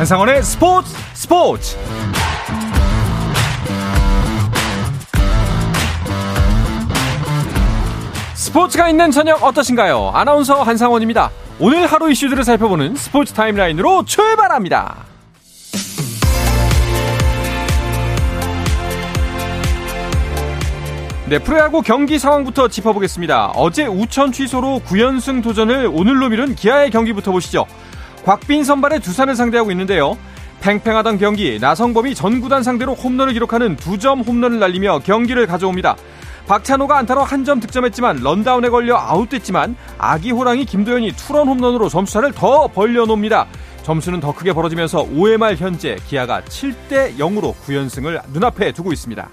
한상원의 스포츠 스포츠 스포츠가 있는 저녁 어떠신가요? 아나운서 한상원입니다. 오늘 하루 이슈들을 살펴보는 스포츠 타임라인으로 출발합니다. 네, 프로야구 경기 상황부터 짚어보겠습니다. 어제 우천 취소로 9연승 도전을 오늘로 미룬 기아의 경기부터 보시죠. 곽빈 선발의 두산을 상대하고 있는데요. 팽팽하던 경기 나성범이 전구단 상대로 홈런을 기록하는 두 점 홈런을 날리며 경기를 가져옵니다. 박찬호가 안타로 한 점 득점했지만 런다운에 걸려 아웃됐지만 아기 호랑이 김도현이 투런 홈런으로 점수차를 더 벌려놓습니다. 점수는 더 크게 벌어지면서 5회 말 현재 기아가 7대 0으로 9연승을 눈앞에 두고 있습니다.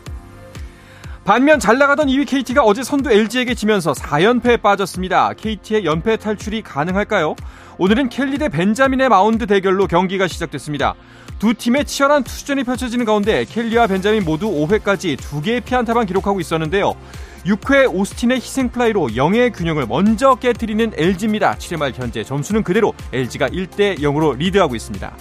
반면 잘 나가던 2위 KT가 어제 선두 LG에게 지면서 4연패에 빠졌습니다. KT의 연패 탈출이 가능할까요? 오늘은 켈리 대 벤자민의 마운드 대결로 경기가 시작됐습니다. 두 팀의 치열한 투수전이 펼쳐지는 가운데 켈리와 벤자민 모두 5회까지 두 개의 피안타만 기록하고 있었는데요. 6회 오스틴의 희생플라이로 0의 균형을 먼저 깨뜨리는 LG입니다. 7회 말 현재 점수는 그대로 LG가 1대 0으로 리드하고 있습니다.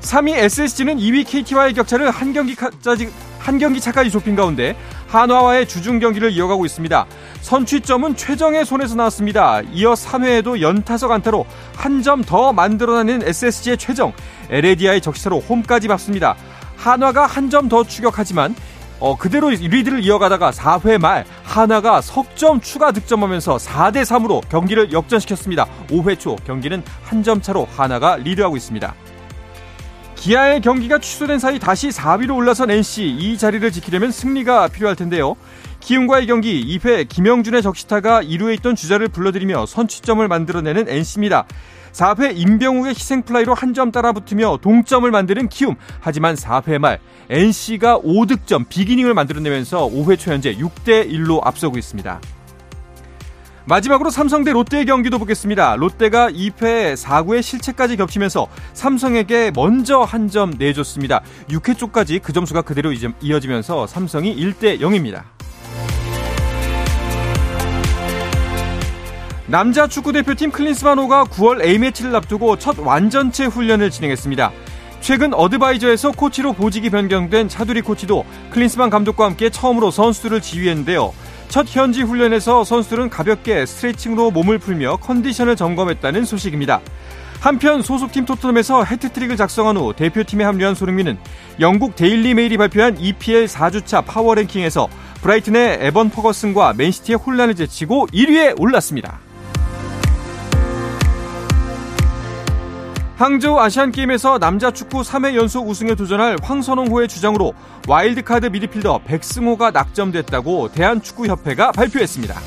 3위 SSG는 2위 KT와의 격차를 한 경기까지 한 경기 차까지 좁힌 가운데 한화와의 주중 경기를 이어가고 있습니다. 선취점은 최정의 손에서 나왔습니다. 이어 3회에도 연타석 안타로 한 점 더 만들어내는 SSG의 최정, LAD와의 적시타로 홈까지 봤습니다. 한화가 한 점 더 추격하지만 어, 그대로 리드를 이어가다가 4회 말 하나가 석점 추가 득점하면서 4대 3으로 경기를 역전시켰습니다. 5회 초 경기는 한 점 차로 하나가 리드하고 있습니다. 기아의 경기가 취소된 사이 다시 4위로 올라선 NC 이 자리를 지키려면 승리가 필요할 텐데요. 기움과의 경기 2회 김영준의 적시타가 2루에 있던 주자를 불러들이며 선취점을 만들어내는 NC입니다. 4회 임병욱의 희생플라이로 한 점 따라붙으며 동점을 만드는 키움. 하지만 4회 말 NC가 5득점 비기닝을 만들어내면서 5회 초 현재 6대 1로 앞서고 있습니다. 마지막으로 삼성 대 롯데의 경기도 보겠습니다. 롯데가 2패 4구의 실책까지 겹치면서 삼성에게 먼저 한 점 내줬습니다. 6회 쪽까지 그 점수가 그대로 이어지면서 삼성이 1대 0입니다. 남자 축구대표팀 클린스바노가 9월 A매치를 앞두고 첫 완전체 훈련을 진행했습니다. 최근 어드바이저에서 코치로 보직이 변경된 차두리 코치도 클린스만 감독과 함께 처음으로 선수들을 지휘했는데요. 첫 현지 훈련에서 선수들은 가볍게 스트레칭으로 몸을 풀며 컨디션을 점검했다는 소식입니다. 한편 소속팀 토트넘에서 해트트릭을 작성한 후 대표팀에 합류한 손흥민은 영국 데일리 메일이 발표한 EPL 4주차 파워랭킹에서 브라이튼의 에번 퍼거슨과 맨시티의 홀란을 제치고 1위에 올랐습니다. 항저우 아시안게임에서 남자 축구 3회 연속 우승에 도전할 황선홍호의 주장으로 와일드카드 미드필더 백승호가 낙점됐다고 대한축구협회가 발표했습니다.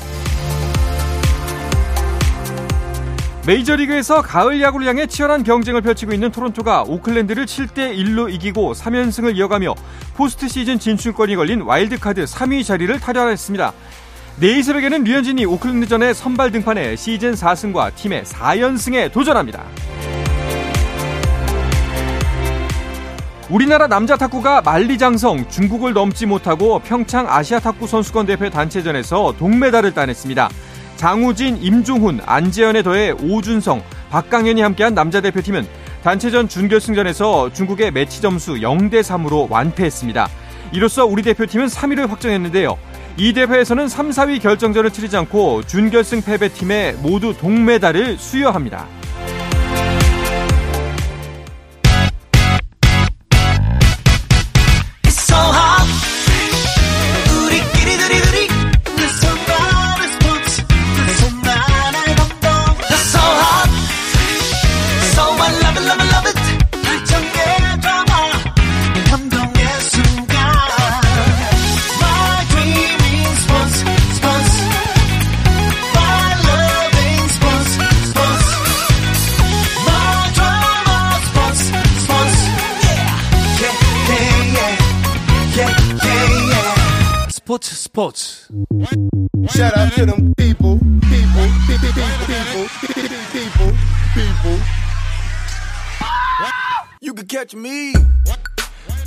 메이저리그에서 가을 야구를 향해 치열한 경쟁을 펼치고 있는 토론토가 오클랜드를 7대1로 이기고 3연승을 이어가며 포스트 시즌 진출권이 걸린 와일드카드 3위 자리를 탈환했습니다. 내일 새벽에는 류현진이 오클랜드전에 선발 등판해 시즌 4승과 팀의 4연승에 도전합니다. 우리나라 남자 탁구가 만리장성 중국을 넘지 못하고 평창 아시아 탁구 선수권 대회 단체전에서 동메달을 따냈습니다. 장우진, 임중훈, 안재현에 더해 오준성, 박강현이 함께한 남자 대표팀은 단체전 준결승전에서 중국의 매치 점수 0대 3으로 완패했습니다. 이로써 우리 대표팀은 3위를 확정했는데요. 이 대회에서는 3, 4위 결정전을 치르지 않고 준결승 패배팀에 모두 동메달을 수여합니다.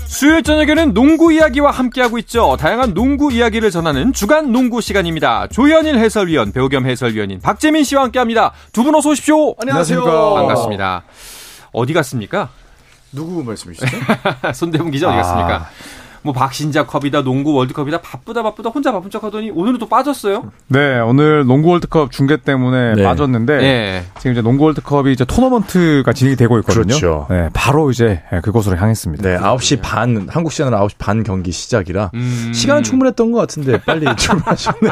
수요일 저녁에는 농구 이야기와 함께하고 있죠. 다양한 농구 이야기를 전하는 주간 농구 시간입니다. 조현일 해설위원, 배우 겸 해설위원인 박재민 씨와 함께합니다. 두 분 어서 오십시오. 안녕하세요. 반갑습니다. 어디 갔습니까? 누구 말씀이시죠? 손대문 기자 어디 갔습니까? 아. 뭐 박신자 컵이다 농구 월드컵이다 바쁘다 바쁘다 혼자 바쁜 척 하더니 오늘은 또 빠졌어요. 네, 오늘 농구 월드컵 중계 때문에 네. 빠졌는데 네. 지금 이제 농구 월드컵이 이제 토너먼트가 진행이 되고 있거든요. 그렇죠. 네, 바로 이제 그곳으로 향했습니다. 네, 9시 반 한국 시간으로 9시 반 경기 시작이라 음... 시간은 충분했던 것 같은데 빨리 출발하셨네요.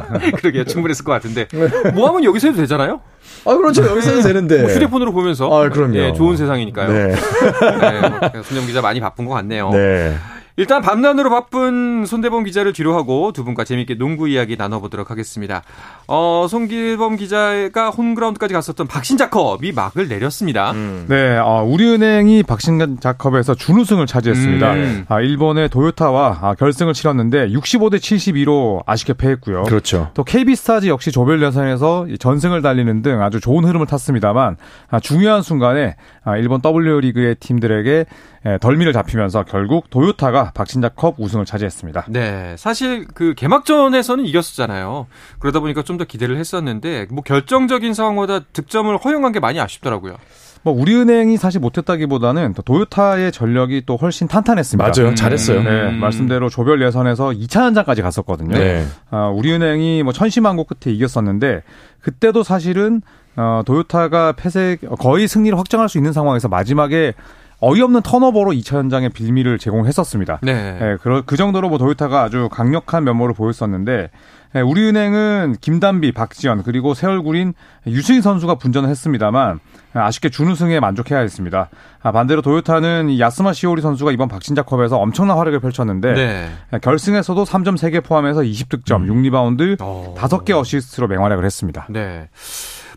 그러게요, 충분했을 것 같은데 뭐 하면 여기서 해도 되잖아요. 아, 그렇죠. 여기서 는 되는데. 뭐 휴대폰으로 보면서. 아, 그럼요. 예, 좋은 세상이니까요. 네. 네. 손정 기자 많이 바쁜 것 같네요. 네. 일단 밤낮으로 바쁜 손대범 기자를 뒤로 하고 두 분과 재미있게 농구 이야기 나눠보도록 하겠습니다. 어, 송기범 기자가 홈그라운드까지 갔었던 박신자컵이 막을 내렸습니다. 음. 네, 어, 우리은행이 박신자컵에서 준우승을 차지했습니다. 음. 아, 일본의 도요타와 아, 결승을 치렀는데 65대 72로 아쉽게 패했고요. 그렇죠. 또 KB스타즈 역시 조별 예선에서 전승을 달리는 등 아주 좋은 흐름을 탔습니다만 아, 중요한 순간에 아, 일본 W리그의 팀들에게 예, 덜미를 잡히면서 결국 도요타가 박신자컵 우승을 차지했습니다. 네, 사실 그 개막전에서는 이겼었잖아요. 그러다 보니까 좀 더 기대를 했었는데 뭐 결정적인 상황보다 득점을 허용한 게 많이 아쉽더라고요. 뭐 우리은행이 사실 못했다기보다는 도요타의 전력이 또 훨씬 탄탄했습니다. 맞아요, 잘했어요. 네, 음. 말씀대로 조별 예선에서 2차 연장까지 갔었거든요. 네. 아, 우리은행이 뭐 천시만고 끝에 이겼었는데 그때도 사실은 어, 도요타가 패색 거의 승리를 확정할 수 있는 상황에서 마지막에 어이없는 turnover로 2차 연장의 빌미를 제공했었습니다. 네. 네 그, 그 정도로 뭐 도요타가 아주 강력한 면모를 보였었는데 네, 우리은행은 김단비, 박지현 그리고 새 얼굴인 유승희 선수가 분전을 했습니다만 아쉽게 준우승에 만족해야 했습니다. 아, 반대로 도요타는 야스마 시오리 선수가 이번 박신자컵에서 엄청난 활약을 펼쳤는데 네. 결승에서도 3점 3개 포함해서 20득점, 음. 6리바운드, 어. 5개 어시스트로 맹활약을 했습니다. 네.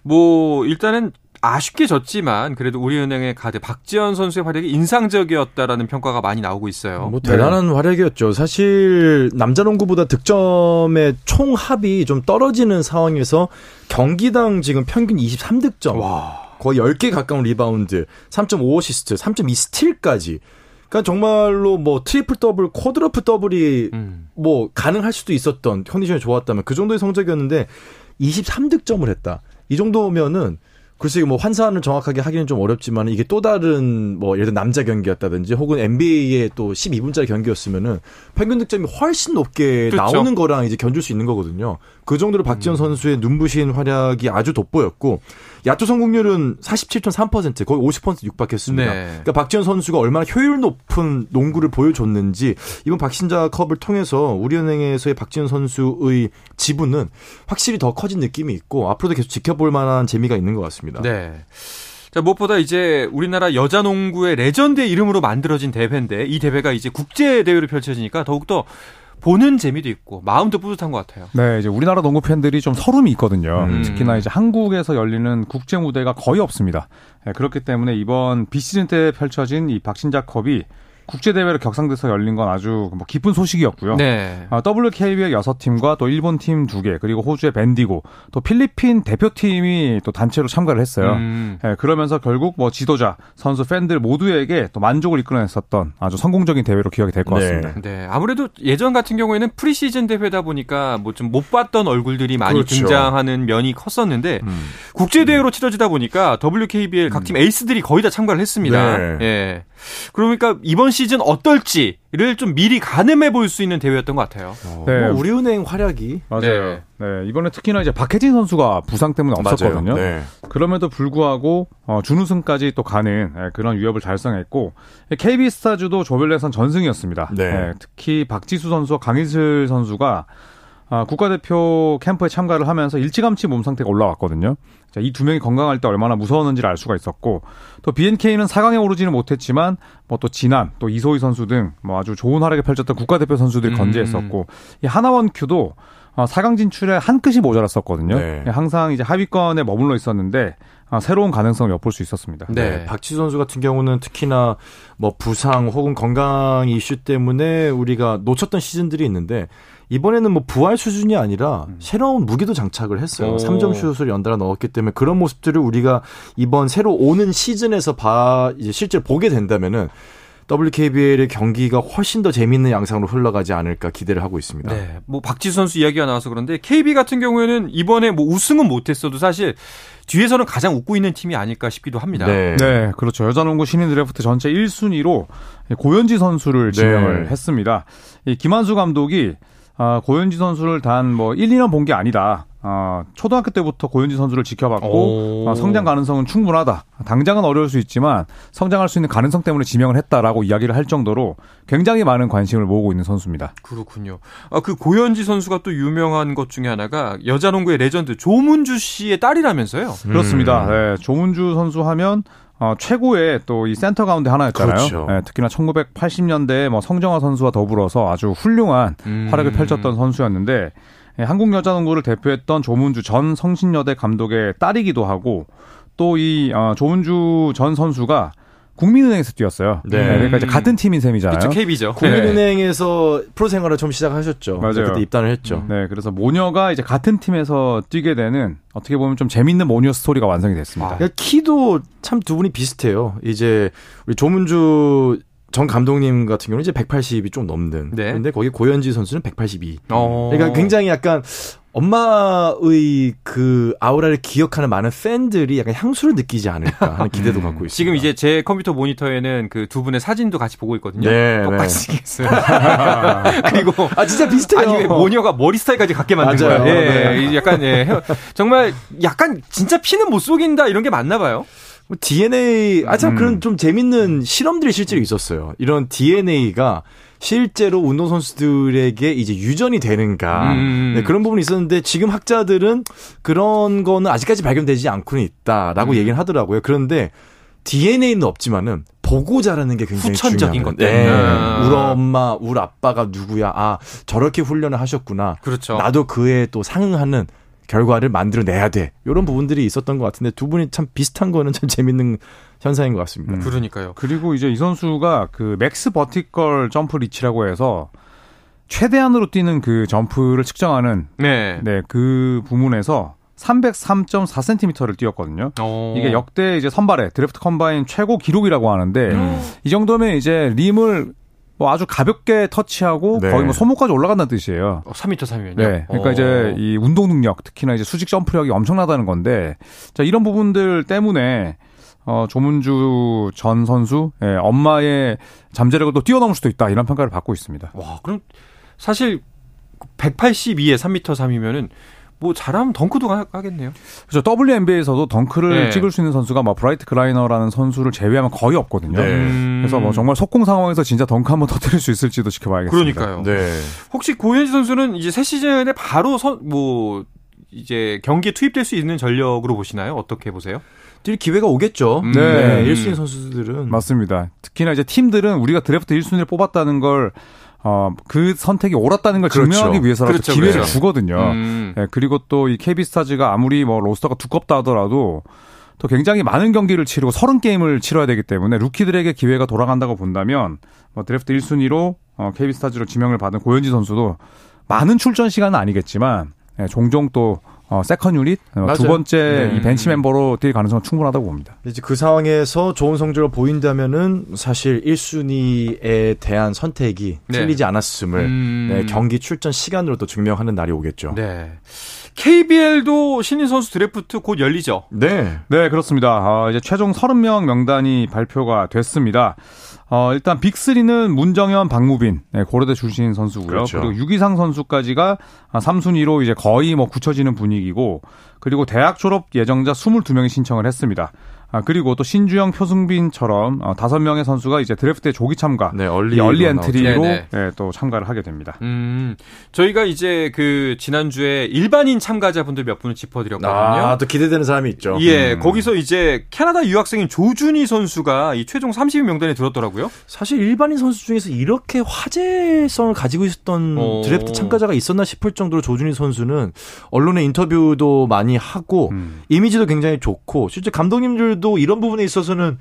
뭐 일단은 아쉽게 졌지만 그래도 우리은행의 가드 박지현 선수의 활약이 인상적이었다라는 평가가 많이 나오고 있어요. 뭐 대단한 네. 활약이었죠. 사실 남자 농구보다 득점의 총 합이 좀 떨어지는 상황에서 경기당 지금 평균 23득점. 와. 거의 10개 가까운 리바운드, 3.5 어시스트, 3.2 스틸까지. 그러니까 정말로 뭐 triple double, quadruple double이 음. 뭐 가능할 수도 있었던 컨디션이 좋았다면 그 정도의 성적이었는데 23득점을 했다. 이 정도면은 글쎄 뭐 환산을 정확하게 하기는 좀 어렵지만 이게 또 다른 뭐 예를 들어 남자 경기였다든지 혹은 NBA의 또 12분짜리 경기였으면은 평균 득점이 훨씬 높게 그렇죠. 나오는 거랑 이제 견줄 수 있는 거거든요. 그 정도로 박지원 음. 선수의 눈부신 활약이 아주 돋보였고 야투 성공률은 47.3% 거의 50% 육박했습니다. 네. 그러니까 박지원 선수가 얼마나 효율 높은 농구를 보여줬는지 이번 박신자 컵을 통해서 우리은행에서의 박지원 선수의 지분은 확실히 더 커진 느낌이 있고 앞으로도 계속 지켜볼 만한 재미가 있는 것 같습니다. 네. 자, 무엇보다 이제 우리나라 여자 농구의 레전드의 이름으로 만들어진 대회인데 이 대회가 이제 국제 대회로 펼쳐지니까 더욱더 보는 재미도 있고 마음도 뿌듯한 것 같아요. 네, 이제 우리나라 농구 팬들이 좀 설움이 있거든요. 음. 특히나 이제 한국에서 열리는 국제 무대가 거의 없습니다. 네, 그렇기 때문에 이번 비시즌 때 펼쳐진 이 박신자 컵이 국제 대회로 격상돼서 열린 건 아주 뭐 기쁜 소식이었고요. 네. 아, WKBL의 여섯 팀과 또 일본 팀 두 개, 그리고 호주의 벤디고, 또 필리핀 대표팀이 또 단체로 참가를 했어요. 음. 네, 그러면서 결국 뭐 지도자, 선수, 팬들 모두에게 또 만족을 이끌어냈었던 아주 성공적인 대회로 기억이 될 것 같습니다. 네. 네. 아무래도 예전 같은 경우에는 프리시즌 대회다 보니까 뭐 좀 못 봤던 얼굴들이 많이 그렇죠. 등장하는 면이 컸었는데 음. 국제 대회로 치러지다 보니까 WKBL 각팀 음. 에이스들이 거의 다 참가를 했습니다. 네. 예. 그러니까 이번 시즌 어떨지를 좀 미리 가늠해 볼 수 있는 대회였던 것 같아요. 어, 네. 뭐 우리은행 활약이 맞아요. 네. 네. 이번에 특히나 이제 박혜진 선수가 부상 때문에 없었거든요. 네. 그럼에도 불구하고 어, 준우승까지 또 가는 네, 그런 위협을 달성했고 KB 스타즈도 조별 예선 전승이었습니다. 네. 네, 특히 박지수 선수와 강희슬 선수가 아, 국가대표 캠프에 참가를 하면서 일찌감치 몸 상태가 올라왔거든요. 이 두 명이 건강할 때 얼마나 무서웠는지를 알 수가 있었고 또 BNK는 4강에 오르지는 못했지만 뭐 또 진안 또 이소희 선수 등 뭐 아주 좋은 활약을 펼쳤던 국가대표 선수들이 음. 건재했었고 이 하나원 큐도 4강 어, 진출에 한 끗이 모자랐었거든요. 네. 항상 이제 하위권에 머물러 있었는데 아, 새로운 가능성을 엿볼 수 있었습니다. 네. 네. 박지 선수 같은 경우는 특히나 뭐 부상 혹은 건강 이슈 때문에 우리가 놓쳤던 시즌들이 있는데 이번에는 뭐 부활 수준이 아니라 음. 새로운 무기도 장착을 했어요. 오. 3점 슛을 연달아 넣었기 때문에 그런 모습들을 우리가 이번 새로 오는 시즌에서 봐 이제 실제 보게 된다면은 WKBL의 경기가 훨씬 더 재밌는 양상으로 흘러가지 않을까 기대를 하고 있습니다. 네. 뭐 박지수 선수 이야기가 나와서 그런데 KB 같은 경우에는 이번에 뭐 우승은 못 했어도 사실 뒤에서는 가장 웃고 있는 팀이 아닐까 싶기도 합니다. 네, 네 그렇죠. 여자농구 신인 드래프트 전체 1순위로 고현지 선수를 지명을 네. 했습니다. 이 김한수 감독이 아, 고현지 선수를 단 뭐 1, 2년 본 게 아니다. 어, 초등학교 때부터 고현지 선수를 지켜봤고 어, 성장 가능성은 충분하다. 당장은 어려울 수 있지만 성장할 수 있는 가능성 때문에 지명을 했다라고 이야기를 할 정도로 굉장히 많은 관심을 모으고 있는 선수입니다. 그렇군요. 아, 그 고현지 선수가 또 유명한 것 중에 하나가 여자 농구의 레전드 조문주 씨의 딸이라면서요? 음. 그렇습니다. 네, 조문주 선수 하면 어, 최고의 또 이 센터 가운데 하나였잖아요. 그렇죠. 네, 특히나 1980년대 뭐 성정아 선수와 더불어서 아주 훌륭한 음. 활약을 펼쳤던 선수였는데 예, 한국 여자농구를 대표했던 조문주 전 성신여대 감독의 딸이기도 하고 또이 어, 조문주 전 선수가 국민은행에서 뛰었어요. 네. 네. 그러니까 이제 같은 팀인 셈이잖아요. 그렇죠. KB죠. 국민은행에서 네. 프로 생활을 처음 시작하셨죠. 맞아요. 그때 입단을 했죠. 네. 그래서 모녀가 이제 같은 팀에서 뛰게 되는 어떻게 보면 좀 재밌는 모녀 스토리가 완성이 됐습니다. 아. 키도 참 두 분이 비슷해요. 이제 우리 조문주 정 감독님 같은 경우는 이제 180이 좀 넘는. 네. 근데 거기 고현지 선수는 182. 어. 그러니까 굉장히 약간 엄마의 그 아우라를 기억하는 많은 팬들이 약간 향수를 느끼지 않을까 하는 기대도 음. 갖고 있습니다. 지금 이제 제 컴퓨터 모니터에는 그 두 분의 사진도 같이 보고 있거든요. 네, 똑같이 네. 생겼어요. 그리고 아 진짜 비슷해요. 아니 왜 모녀가 머리 스타일까지 같게 만든 맞아요. 거야. 예, 네. 약간 예, 정말 약간 진짜 피는 못 속인다 이런 게 맞나 봐요. 뭐 DNA 아참 음. 그런 좀 재밌는 실험들이 실제로 있었어요. 이런 DNA가 실제로 운동 선수들에게 이제 유전이 되는가 음. 네, 그런 부분이 있었는데 지금 학자들은 그런 거는 아직까지 발견되지 않고는 있다라고 음. 얘기를 하더라고요. 그런데 DNA는 없지만은 보고 자라는 게 굉장히 후천적인 건데. 네. 음. 우리 엄마, 우리 아빠가 누구야? 아 저렇게 훈련을 하셨구나. 그렇죠. 나도 그에 또 상응하는 결과를 만들어내야 돼. 이런 부분들이 있었던 것 같은데 두 분이 참 비슷한 거는 참 재밌는 현상인 것 같습니다. 음. 그러니까요. 그리고 이제 이 선수가 그 max vertical jump reach라고 해서 최대한으로 뛰는 그 점프를 측정하는 네, 네 그 부문에서 303.4cm를 뛰었거든요. 오. 이게 역대 이제 선발회 드래프트 combine 최고 기록이라고 하는데 음. 이 정도면 이제 림을 뭐 아주 가볍게 터치하고 네. 거의 뭐 손목까지 올라간다는 뜻이에요. 3m 3이면요. 네. 그러니까 오. 이제 이 운동 능력, 특히나 이제 수직 점프력이 엄청나다는 건데 자, 이런 부분들 때문에 어, 조문주 전 선수, 예, 엄마의 잠재력을 또 뛰어넘을 수도 있다. 이런 평가를 받고 있습니다. 와, 그럼 사실 182에 3m 3이면은 뭐 잘하면 덩크도 하 겠네요. 그렇죠. WNBA에서도 덩크를 네. 찍을 수 있는 선수가 뭐 브라이트 그라이너라는 선수를 제외하면 거의 없거든요. 네. 그래서 뭐 정말 속공 상황에서 진짜 덩크 한번 터뜨릴 수 있을지도 지켜봐야겠습니다. 그러니까요. 네. 혹시 고현지 선수는 이제 새 시즌에 바로 선, 뭐 이제 경기에 투입될 수 있는 전력으로 보시나요? 어떻게 보세요? 뛸 기회가 오겠죠. 음. 네. 네. 1순위 선수들은. 맞습니다. 특히나 이제 팀들은 우리가 드래프트 1순위를 뽑았다는 걸 어, 그 선택이 옳았다는 걸 그렇죠. 증명하기 위해서라도 그렇죠. 기회를 그렇죠. 주거든요. 음. 네, 그리고 또 이 KB스타즈가 아무리 뭐 roster가 두껍다 하더라도 또 굉장히 많은 경기를 치르고 30게임을 치러야 되기 때문에 루키들에게 기회가 돌아간다고 본다면 뭐 드래프트 1순위로 어, KB스타즈로 지명을 받은 고현지 선수도 많은 출전 시간은 아니겠지만 네, 종종 또 어, second unit 어, 두 번째 네. 이 벤치 멤버로 뛸 가능성은 충분하다고 봅니다. 이제 그 상황에서 좋은 성적을 보인다면은 사실 1순위에 대한 선택이 네. 틀리지 않았음을 음... 네, 경기 출전 시간으로도 증명하는 날이 오겠죠. 네. KBL도 신인 선수 드래프트 곧 열리죠. 네. 네, 그렇습니다. 아, 이제 최종 30명 명단이 발표가 됐습니다. 어, 일단 big 3는 문정현, 박무빈, 네, 고려대 출신 선수고요. 그렇죠. 그리고 유기상 선수까지가 3순위로 이제 거의 뭐 굳혀지는 분위기고 그리고 대학 졸업 예정자 22명이 신청을 했습니다. 아, 그리고 또 신주영, 표승빈처럼 어, 다섯 명의 선수가 이제 드래프트에 조기 참가, 네, early, early entry로 네, 네. 또 참가를 하게 됩니다. 음, 저희가 이제 그 지난주에 일반인 참가자분들 몇 분을 짚어드렸거든요. 아, 또 기대되는 사람이 있죠. 예, 음. 거기서 이제 캐나다 유학생인 조준희 선수가 이 최종 30위 명단에 들었더라고요. 사실 일반인 선수 중에서 이렇게 화제성을 가지고 있었던 어... 드래프트 참가자가 있었나 싶을 정도로 조준희 선수는 언론의 인터뷰도 많이 하고 음. 이미지도 굉장히 좋고 실제 감독님들 도 이런 부분에 있어서는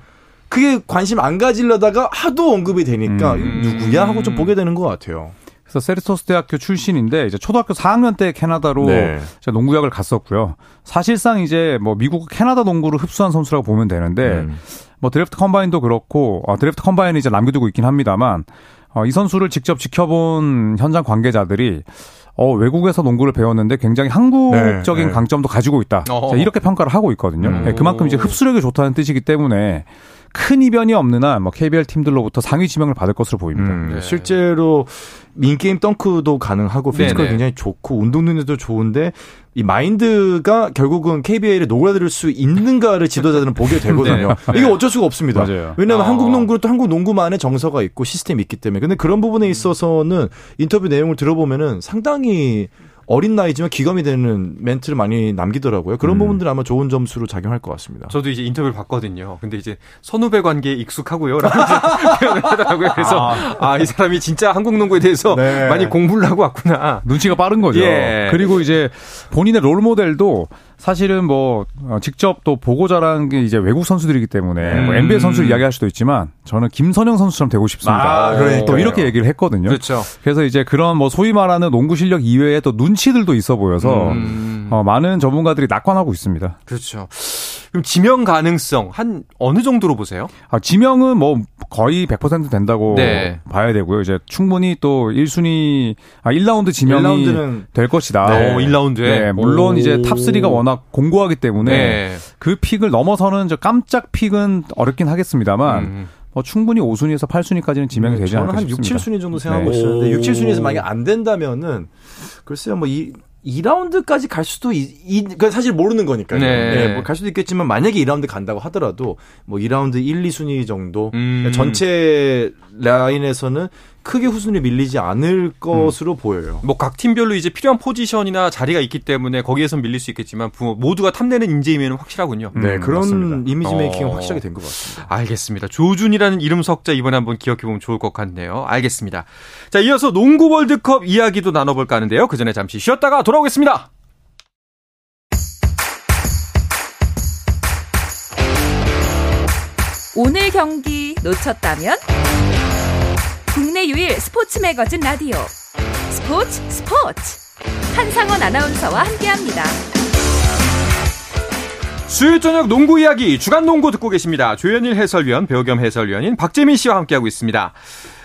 그게 관심 안 가지려다가 하도 언급이 되니까 음. 누구야 하고 좀 보게 되는 것 같아요. 그래서 세르토스 대학교 출신인데 이제 초등학교 4학년 때 캐나다로 네. 농구 유학을 갔었고요. 사실상 이제 뭐 미국 캐나다 농구를 흡수한 선수라고 보면 되는데 음. 뭐 드래프트 combine도 그렇고 어, 드래프트 combine을 이제 남겨두고 있긴 합니다만 어, 이 선수를 직접 지켜본 현장 관계자들이 어, 외국에서 농구를 배웠는데 굉장히 한국적인 네, 네. 강점도 가지고 있다. 자, 이렇게 평가를 하고 있거든요. 음. 네, 그만큼 이제 흡수력이 좋다는 뜻이기 때문에 큰 이변이 없는 한 뭐 KBL 팀들로부터 상위 지명을 받을 것으로 보입니다. 음, 네. 실제로 in-game 덩크도 가능하고 physical 굉장히 좋고 운동 능력도 좋은데 이 마인드가 결국은 KBL에 녹아들 수 있는가를 지도자들은 보게 되거든요. 네. 이게 어쩔 수가 없습니다. 맞아요. 왜냐하면 어. 한국 농구는 또 한국 농구만의 정서가 있고 시스템이 있기 때문에. 근데 그런 부분에 있어서는 인터뷰 내용을 들어보면은 상당히 어린 나이지만 귀감이 되는 멘트를 많이 남기더라고요. 그런 음. 부분들 아마 좋은 점수로 작용할 것 같습니다. 저도 이제 인터뷰를 봤거든요. 근데 이제 선후배 관계에 익숙하고요. 라고 표현을 하더라고요. 그래서 아, 이 사람이 진짜 한국 농구에 대해서 네. 많이 공부를 하고 왔구나. 눈치가 빠른 거죠. 예. 그리고 이제 본인의 롤 모델도 사실은 뭐 어, 직접 또 보고 자란 게 이제 외국 선수들이기 때문에 음. 뭐 NBA 선수를 이야기할 수도 있지만 저는 김선영 선수처럼 되고 싶습니다. 아, 그러니까 또 이렇게 얘기를 했거든요. 그렇죠. 그래서 이제 그런 뭐 소위 말하는 농구 실력 이외에 또 눈치들도 있어 보여서 음. 어, 많은 전문가들이 낙관하고 있습니다. 그렇죠. 그럼 지명 가능성 한 어느 정도로 보세요? 아, 지명은 뭐 거의 100% 된다고 네. 봐야 되고요. 이제 충분히 또 1순위 아 1라운드 지명이 1라운드는... 될 것이다. 네. 오, 1라운드에 네, 물론 오. 이제 top 3가 워낙 공고하기 때문에 네. 그 pick을 넘어서는 저 깜짝 pick은 어렵긴 하겠습니다만 음. 뭐 충분히 5순위에서 8순위까지는 지명이 되지 않을까 싶습니다. 저는 한 6, 7순위 정도 생각하고 네. 있었는데 6, 7순위에서 만약에 안 된다면은 글쎄요 뭐 이 2라운드까지 갈 수도 이, 이 그러니까 사실 모르는 거니까요. 네. 네 뭐 갈 수도 있겠지만 만약에 2라운드 간다고 하더라도 뭐 2라운드 1, 2순위 정도 음. 전체 라인에서는 크게 후순위 밀리지 않을 것으로 음. 보여요. 뭐 각 팀별로 이제 필요한 포지션이나 자리가 있기 때문에 거기에선 밀릴 수 있겠지만 모두가 탐내는 인재이면 확실하군요. 네, 음, 그런 맞습니다. 이미지 메이킹은 어. 확실하게 된 것 같습니다. 알겠습니다. 조준이라는 이름 석자 이번에 한번 기억해 보면 좋을 것 같네요. 알겠습니다. 자, 이어서 농구 월드컵 이야기도 나눠볼까 하는데요. 그 전에 잠시 쉬었다가 돌아오겠습니다. 오늘 경기 놓쳤다면? 국내 유일 스포츠 매거진 라디오 스포츠 스포츠 한상원 아나운서와 함께합니다. 수요일 저녁 농구 이야기 주간 농구 듣고 계십니다. 조현일 해설위원 배우 겸 해설위원인 박재민 씨와 함께하고 있습니다.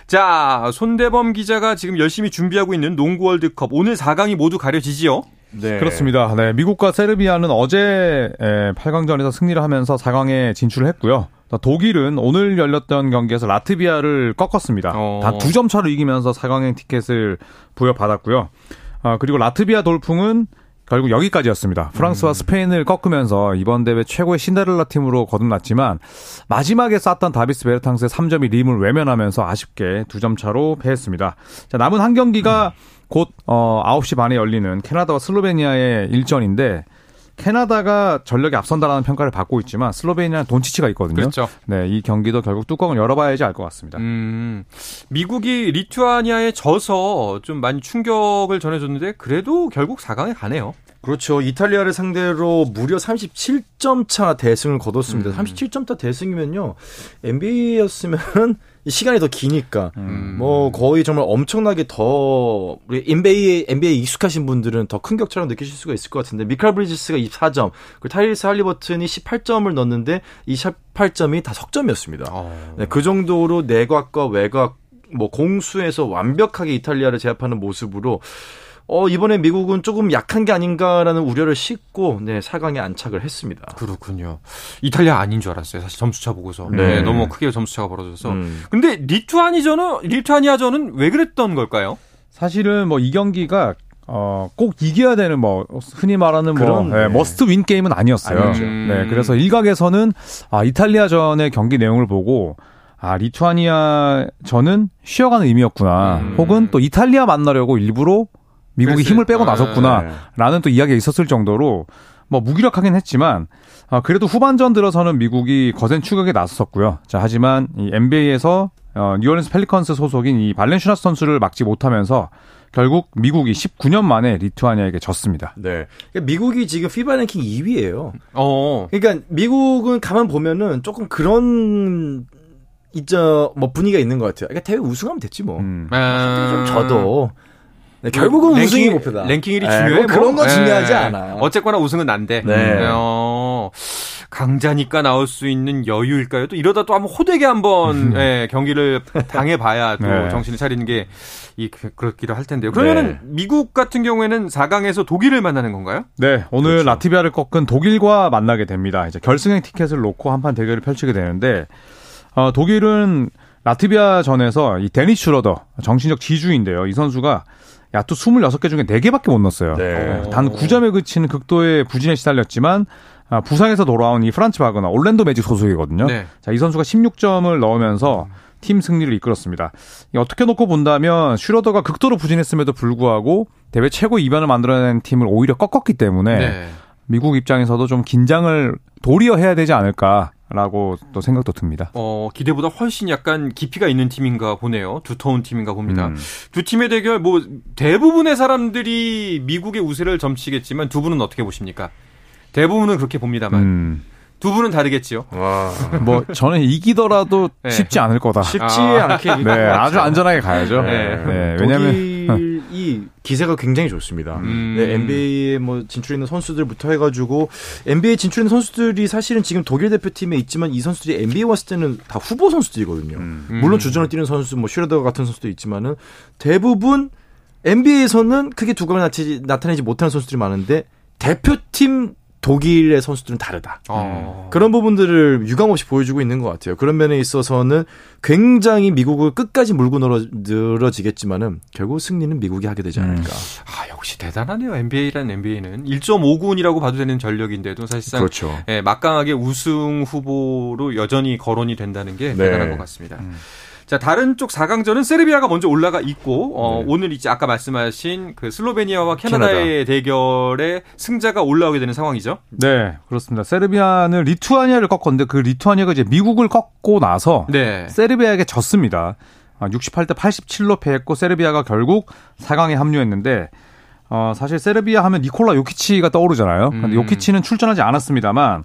자 손대범 기자가 지금 열심히 준비하고 있는 농구 월드컵 오늘 4강이 모두 가려지지요? 네. 그렇습니다. 네, 미국과 세르비아는 어제 8강전에서 승리를 하면서 4강에 진출을 했고요. 독일은 오늘 열렸던 경기에서 라트비아를 꺾었습니다. 어. 다두 점 차로 이기면서 4강행 티켓을 부여받았고요. 아, 그리고 라트비아 돌풍은 결국 여기까지였습니다. 프랑스와 음. 스페인을 꺾으면서 이번 대회 최고의 신데렐라 팀으로 거듭났지만 마지막에 쐈던 다비스 베르탕스의 3점이 림을 외면하면서 아쉽게 두 점 차로 패했습니다. 자, 남은 한 경기가 음. 곧 어, 9시 반에 열리는 캐나다와 슬로베니아의 일전인데 캐나다가 전력이 앞선다라는 평가를 받고 있지만 슬로베니아는 돈치치가 있거든요. 그렇죠. 네, 이 경기도 결국 뚜껑을 열어봐야지 알 것 같습니다. 음, 미국이 리투아니아에 져서 좀 많이 충격을 전해줬는데 그래도 결국 4강에 가네요. 그렇죠. 이탈리아를 상대로 무려 37점 차 대승을 거뒀습니다. 음. 37점 차 대승이면요. NBA였으면 시간이 더 기니까 음. 뭐 거의 정말 엄청나게 더 우리 NBA NBA 익숙하신 분들은 더 큰 격차로 느끼실 수가 있을 것 같은데 미칼 브리지스가 24점, 그리고 타이리스 할리버튼이 18점을 넣었는데 이 18점이 다 석점이었습니다. 어. 네, 그 정도로 내곽과 외곽 뭐 공수에서 완벽하게 이탈리아를 제압하는 모습으로 어, 이번에 미국은 조금 약한 게 아닌가라는 우려를 씻고 네, 4강에 안착을 했습니다. 그렇군요. 이탈리아 아닌 줄 알았어요. 사실 점수차 보고서. 네. 네 너무 크게 점수차가 벌어져서. 음. 근데 리투아니전은 리투아니아전은 왜 그랬던 걸까요? 사실은 뭐 이 경기가 어, 꼭 이겨야 되는 뭐 흔히 말하는 뭐 그런, 네, must win 게임은 아니었어요. 아니죠. 네, 그래서 일각에서는 아, 이탈리아전의 경기 내용을 보고 아, 리투아니아 전은 쉬어가는 의미였구나. 음. 혹은 또 이탈리아 만나려고 일부러 미국이 힘을 빼고 아, 나섰구나라는 또 이야기가 있었을 정도로 뭐 무기력하긴 했지만 아, 그래도 후반전 들어서는 미국이 거센 추격에 나섰었고요. 자 하지만 이 NBA에서 어, 뉴올리언스 펠리컨스 소속인 이 발렌슈나스 선수를 막지 못하면서 결국 미국이 19년 만에 리투아니아에게 졌습니다. 네. 그러니까 미국이 지금 피바 랭킹 2위예요. 어. 그러니까 미국은 가만 보면은 조금 그런 이저 뭐 분위기가 있는 것 같아요. 그러니까 대회 우승하면 됐지 뭐. 음. 아... 좀 져도 네, 결국은 랭킹, 우승이 목표다. 랭킹 1위 중요해. 뭐 그런 거 중요하지 네. 않아요. 어쨌거나 우승은 난데. 네. 어, 강자니까 나올 수 있는 여유일까요? 또 이러다 또 한번 호되게 한번 예, 경기를 당해봐야 또 네. 정신을 차리는 게 이, 그, 그렇기도 할 텐데요. 그러면은 네. 미국 같은 경우에는 4강에서 독일을 만나는 건가요? 네, 오늘 그렇죠. 라트비아를 꺾은 독일과 만나게 됩니다. 이제 결승행 티켓을 놓고 한판 대결을 펼치게 되는데 어, 독일은 라트비아 전에서 이 데니스 슈뢰더 정신적 지주인데요. 이 선수가 야투 26개 중에 4개밖에 못 넣었어요. 네. 단 9점에 그치는 극도의 부진에 시달렸지만 아, 부상에서 돌아온 이 프란츠 바그너 올랜도 매직 소속이거든요. 네. 자, 이 선수가 16점을 넣으면서 팀 승리를 이끌었습니다. 어떻게 놓고 본다면 슈러더가 극도로 부진했음에도 불구하고 대회 최고 이변을 만들어낸 팀을 오히려 꺾었기 때문에 네. 미국 입장에서도 좀 긴장을 도리어 해야 되지 않을까 라고 또 생각도 듭니다. 어, 기대보다 훨씬 약간 깊이가 있는 팀인가 보네요. 두터운 팀인가 봅니다. 음. 두 팀의 대결, 뭐, 대부분의 사람들이 미국의 우세를 점치겠지만 두 분은 어떻게 보십니까? 대부분은 그렇게 봅니다만. 음. 두 분은 다르겠지요. 와. 뭐 저는 이기더라도 네. 쉽지 않을 거다. 쉽지 아. 않게 네, 아주 안전하게 가야죠. 네. 네. 왜냐면 이 기세가 굉장히 좋습니다. 음. 네, NBA에 뭐 진출 있는 선수들부터 해가지고 NBA 진출 있는 선수들이 사실은 지금 독일 대표팀에 있지만 이 선수들이 NBA 왔을 때는 다 후보 선수들이거든요. 음. 물론 주전을 뛰는 선수, 뭐 슈레더 같은 선수도 있지만은 대부분 NBA에서는 크게 두각을 나타내지, 나타내지 못하는 선수들이 많은데 대표팀 독일의 선수들은 다르다. 어. 그런 부분들을 유감없이 보여주고 있는 것 같아요. 그런 면에 있어서는 굉장히 미국을 끝까지 물고 늘어지겠지만은 결국 승리는 미국이 하게 되지 않을까. 음. 아 역시 대단하네요. NBA라는 NBA는 1.5군이라고 봐도 되는 전력인데도 사실상 그렇죠. 예, 막강하게 우승 후보로 여전히 거론이 된다는 게 네. 대단한 것 같습니다. 음. 자, 다른 쪽 4강전은 세르비아가 먼저 올라가 있고 어, 네. 오늘 이제 아까 말씀하신 그 슬로베니아와 캐나다의 캐나다. 대결에 승자가 올라오게 되는 상황이죠. 네, 그렇습니다. 세르비아는 리투아니아를 꺾었는데 그 리투아니아가 이제 미국을 꺾고 나서 네. 세르비아에게 졌습니다. 68대 아, 87로 패했고 세르비아가 결국 4강에 합류했는데 어, 사실 세르비아 하면 니콜라 요키치가 떠오르잖아요. 근데 음. 요키치는 출전하지 않았습니다만 이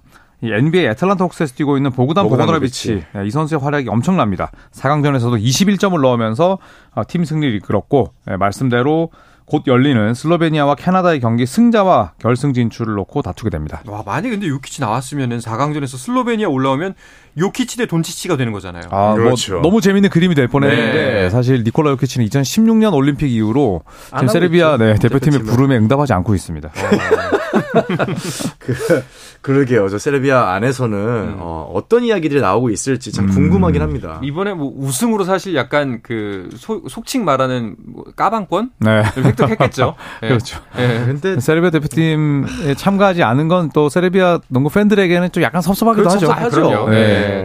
NBA 애틀란타 옥스에서 뛰고 있는 보그단 보그노비치 네, 이 선수의 활약이 엄청납니다. 4강전에서도 21점을 넣으면서 어, 팀 승리를 이끌었고 네, 말씀대로 곧 열리는 슬로베니아와 캐나다의 경기 승자와 결승 진출을 놓고 다투게 됩니다. 와, 만약 근데 요키치 나왔으면은 4강전에서 슬로베니아 올라오면 요키치 대 돈치치가 되는 거잖아요. 아, 뭐 그렇죠. 뭐 너무 재밌는 그림이 될 뻔했는데 네. 사실 니콜라 요키치는 2016년 올림픽 이후로 지금 세르비아 네, 대표팀의 부름에 응답하지 않고 있습니다. 그, 그러게요. 저 세르비아 안에서는 음. 어, 어떤 이야기들이 나오고 있을지 참 궁금하긴 음. 합니다. 이번에 뭐 우승으로 사실 약간 그 소, 속칭 말하는 뭐 까방권 네. 획득했겠죠. 네. 그렇죠. 네. 근데 세르비아 대표팀에 참가하지 않은 건 또 세르비아 농구 팬들에게는 좀 약간 섭섭하기도 그렇죠. 하죠. 네.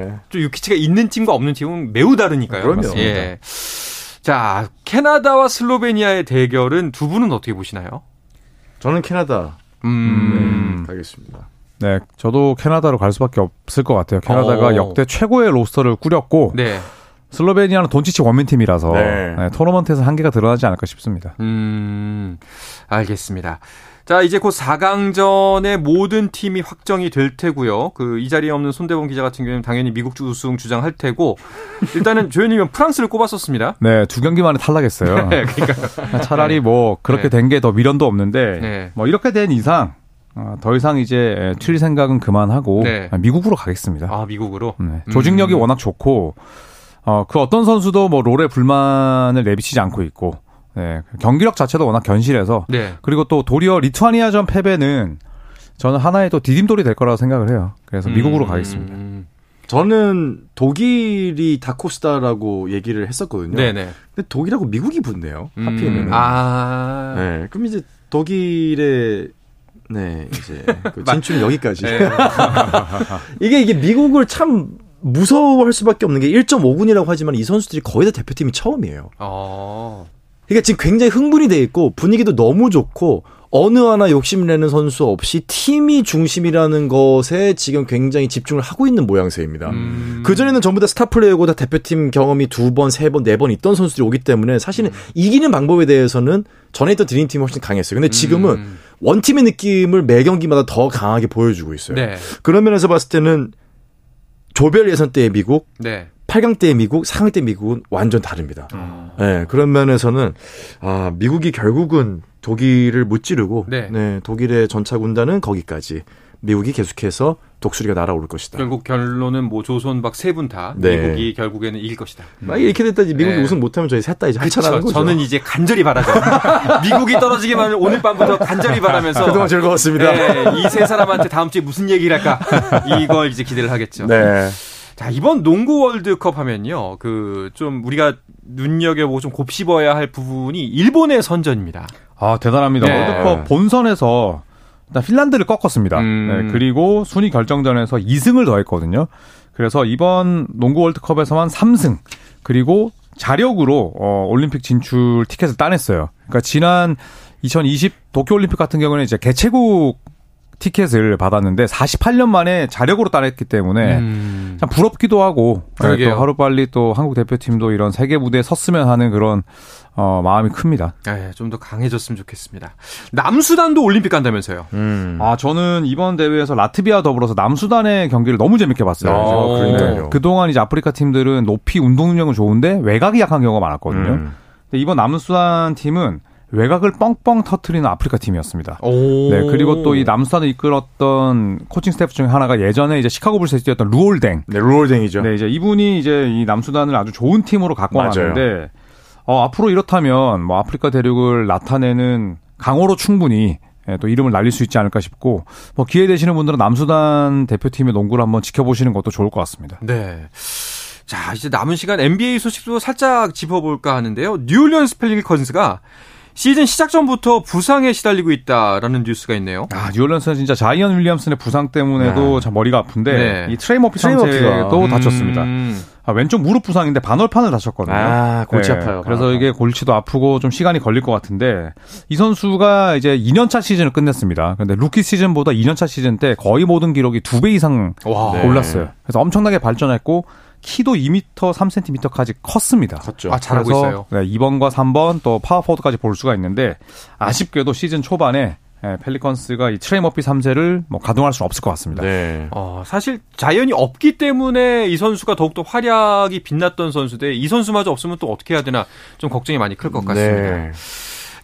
네. 좀 유키치가 있는 팀과 없는 팀은 매우 다르니까요. 그럼요. 예. 자, 캐나다와 슬로베니아의 대결은 두 분은 어떻게 보시나요? 저는 캐나다. 음. 네, 가겠습니다. 네, 저도 캐나다로 갈 수밖에 없을 것 같아요. 캐나다가 오. 어. 역대 최고의 로스터를 꾸렸고, 네. 슬로베니아는 돈치치 원민팀이라서 네. 네, 토너먼트에서 한계가 드러나지 않을까 싶습니다. 음, 알겠습니다. 자, 이제 곧 4강전의 모든 팀이 확정이 될 테고요. 그 이 자리에 없는 손대범 기자 같은 경우는 당연히 미국 우승 주장할 테고 일단은 조현이면 프랑스를 꼽았었습니다. 네, 두 경기 만에 탈락했어요. 네, 그러니까 차라리 뭐 그렇게 네. 된게 더 미련도 없는데 네. 뭐 이렇게 된 이상 어, 더 이상 이제 튈 생각은 그만하고 네. 미국으로 가겠습니다. 아, 미국으로? 네. 조직력이 음. 워낙 좋고 어, 그 어떤 선수도 뭐 롤에 불만을 내비치지 않고 있고 네, 경기력 자체도 워낙 견실해서 네. 그리고 또 도리어 리투아니아전 패배는 저는 하나의 또 디딤돌이 될 거라고 생각을 해요. 그래서 미국으로 음. 가겠습니다. 저는 독일이 다코스타라고 얘기를 했었거든요. 네네. 근데 독일하고 미국이 붙네요. 음. 하필이면. 아. 네. 그럼 이제 독일의 네 이제 그 진출은 여기까지. 네. 이게 이게 미국을 참 무서워할 수밖에 없는 게 1.5군이라고 하지만 이 선수들이 거의 다 대표팀이 처음이에요. 어. 그러니까 지금 굉장히 흥분이 돼 있고 분위기도 너무 좋고 어느 하나 욕심내는 선수 없이 팀이 중심이라는 것에 지금 굉장히 집중을 하고 있는 모양새입니다. 음. 그전에는 전부 다 스타 플레이어고 다 대표팀 경험이 두 번, 세 번, 네 번 있던 선수들이 오기 때문에 사실은 음. 이기는 방법에 대해서는 전에 있던 드림팀이 훨씬 강했어요. 근데 지금은 음. 원팀의 느낌을 매 경기마다 더 강하게 보여주고 있어요. 네. 그런 면에서 봤을 때는 조별 예선 때의 미국, 네. 8강 때 미국, 4강 때 미국은 완전 다릅니다. 음. 네, 그런 면에서는 아, 미국이 결국은 독일을 무찌르고 네. 네 독일의 전차 군단은 거기까지 미국이 계속해서 독수리가 날아오를 것이다. 결국 결론은 뭐 조선 박 세 분다 미국이 결국에는 이길 것이다. 음. 이렇게 됐다 지 미국이 네. 우승 못하면 저희 셋 다 이제 하차하는 거죠. 저는 이제 간절히 바라죠. 미국이 떨어지기만 오늘 밤부터 간절히 바라면서 그동안 즐거웠습니다. 네, 이세 사람한테 다음 주에 무슨 얘기를 할까 이걸 이제 기대를 하겠죠. 네. 자, 이번 농구 월드컵 하면요. 그, 좀 우리가 눈여겨보고 좀 곱씹어야 할 부분이 일본의 선전입니다. 아, 대단합니다. 네. 월드컵 본선에서 일단 핀란드를 꺾었습니다. 음. 네, 그리고 순위 결정전에서 2승을 더했거든요. 그래서 이번 농구 월드컵에서만 3승, 그리고 자력으로 어, 올림픽 진출 티켓을 따냈어요. 그러니까 지난 2020 도쿄올림픽 같은 경우는 이제 개최국 티켓을 받았는데 48년 만에 자력으로 따냈기 때문에 음. 참 부럽기도 하고 네, 또 하루빨리 또 한국 대표팀도 이런 세계 무대에 섰으면 하는 그런 어, 마음이 큽니다. 네, 좀더 강해졌으면 좋겠습니다. 남수단도 올림픽 간다면서요? 음. 아 저는 이번 대회에서 라트비아 더불어서 남수단의 경기를 너무 재밌게 봤어요. 아, 네. 그동안 이제 아프리카 팀들은 높이 운동 능력은 좋은데 외곽이 약한 경우가 많았거든요. 음. 근데 이번 남수단 팀은 외곽을 뻥뻥 터트리는 아프리카 팀이었습니다. 네, 그리고 또 이 남수단을 이끌었던 코칭 스태프 중에 하나가 예전에 이제 시카고 불스에서 뛰었던 루올댕. 네, 루올댕이죠. 네, 이제 이분이 이제 이 남수단을 아주 좋은 팀으로 갖고 왔는데 어, 앞으로 이렇다면 뭐 아프리카 대륙을 나타내는 강호로 충분히 예, 또 이름을 날릴 수 있지 않을까 싶고 뭐 기회 되시는 분들은 남수단 대표팀의 농구를 한번 지켜보시는 것도 좋을 것 같습니다. 네. 자, 이제 남은 시간 NBA 소식도 살짝 짚어볼까 하는데요. 뉴올리언스 펠리컨스가 시즌 시작 전부터 부상에 시달리고 있다라는 뉴스가 있네요. 아, 뉴올리언스는 진짜 자이언 윌리엄슨의 부상 때문에도 네. 참 머리가 아픈데 네. 이 트레이 머피 상태도 음. 다쳤습니다. 아, 왼쪽 무릎 부상인데 반월판을 다쳤거든요. 아, 골치 네. 아파요. 그래서 이게 골치도 아프고 좀 시간이 걸릴 것 같은데 이 선수가 이제 2년차 시즌을 끝냈습니다. 근데 루키 시즌보다 2년차 시즌 때 거의 모든 기록이 두 배 이상 와. 올랐어요. 그래서 엄청나게 발전했고 키도 2m 3cm까지 컸습니다. 컸죠. 아, 잘하고 있어요. 네, 2번과 3번 또 파워포워드까지 볼 수가 있는데 아쉽게도 시즌 초반에 예, 펠리컨스가 이 트레이 머피 3세를 뭐 가동할 수는 없을 것 같습니다. 네. 어, 사실 자이언이 없기 때문에 이 선수가 더욱더 활약이 빛났던 선수인데 이 선수마저 없으면 또 어떻게 해야 되나 좀 걱정이 많이 클 것 같습니다. 네.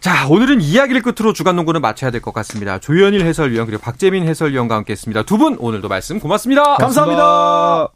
자, 오늘은 이야기를 끝으로 주간 농구는 마쳐야 될 것 같습니다. 조현일 해설위원 그리고 박재민 해설위원과 함께했습니다. 두 분 오늘도 말씀 고맙습니다. 감사합니다.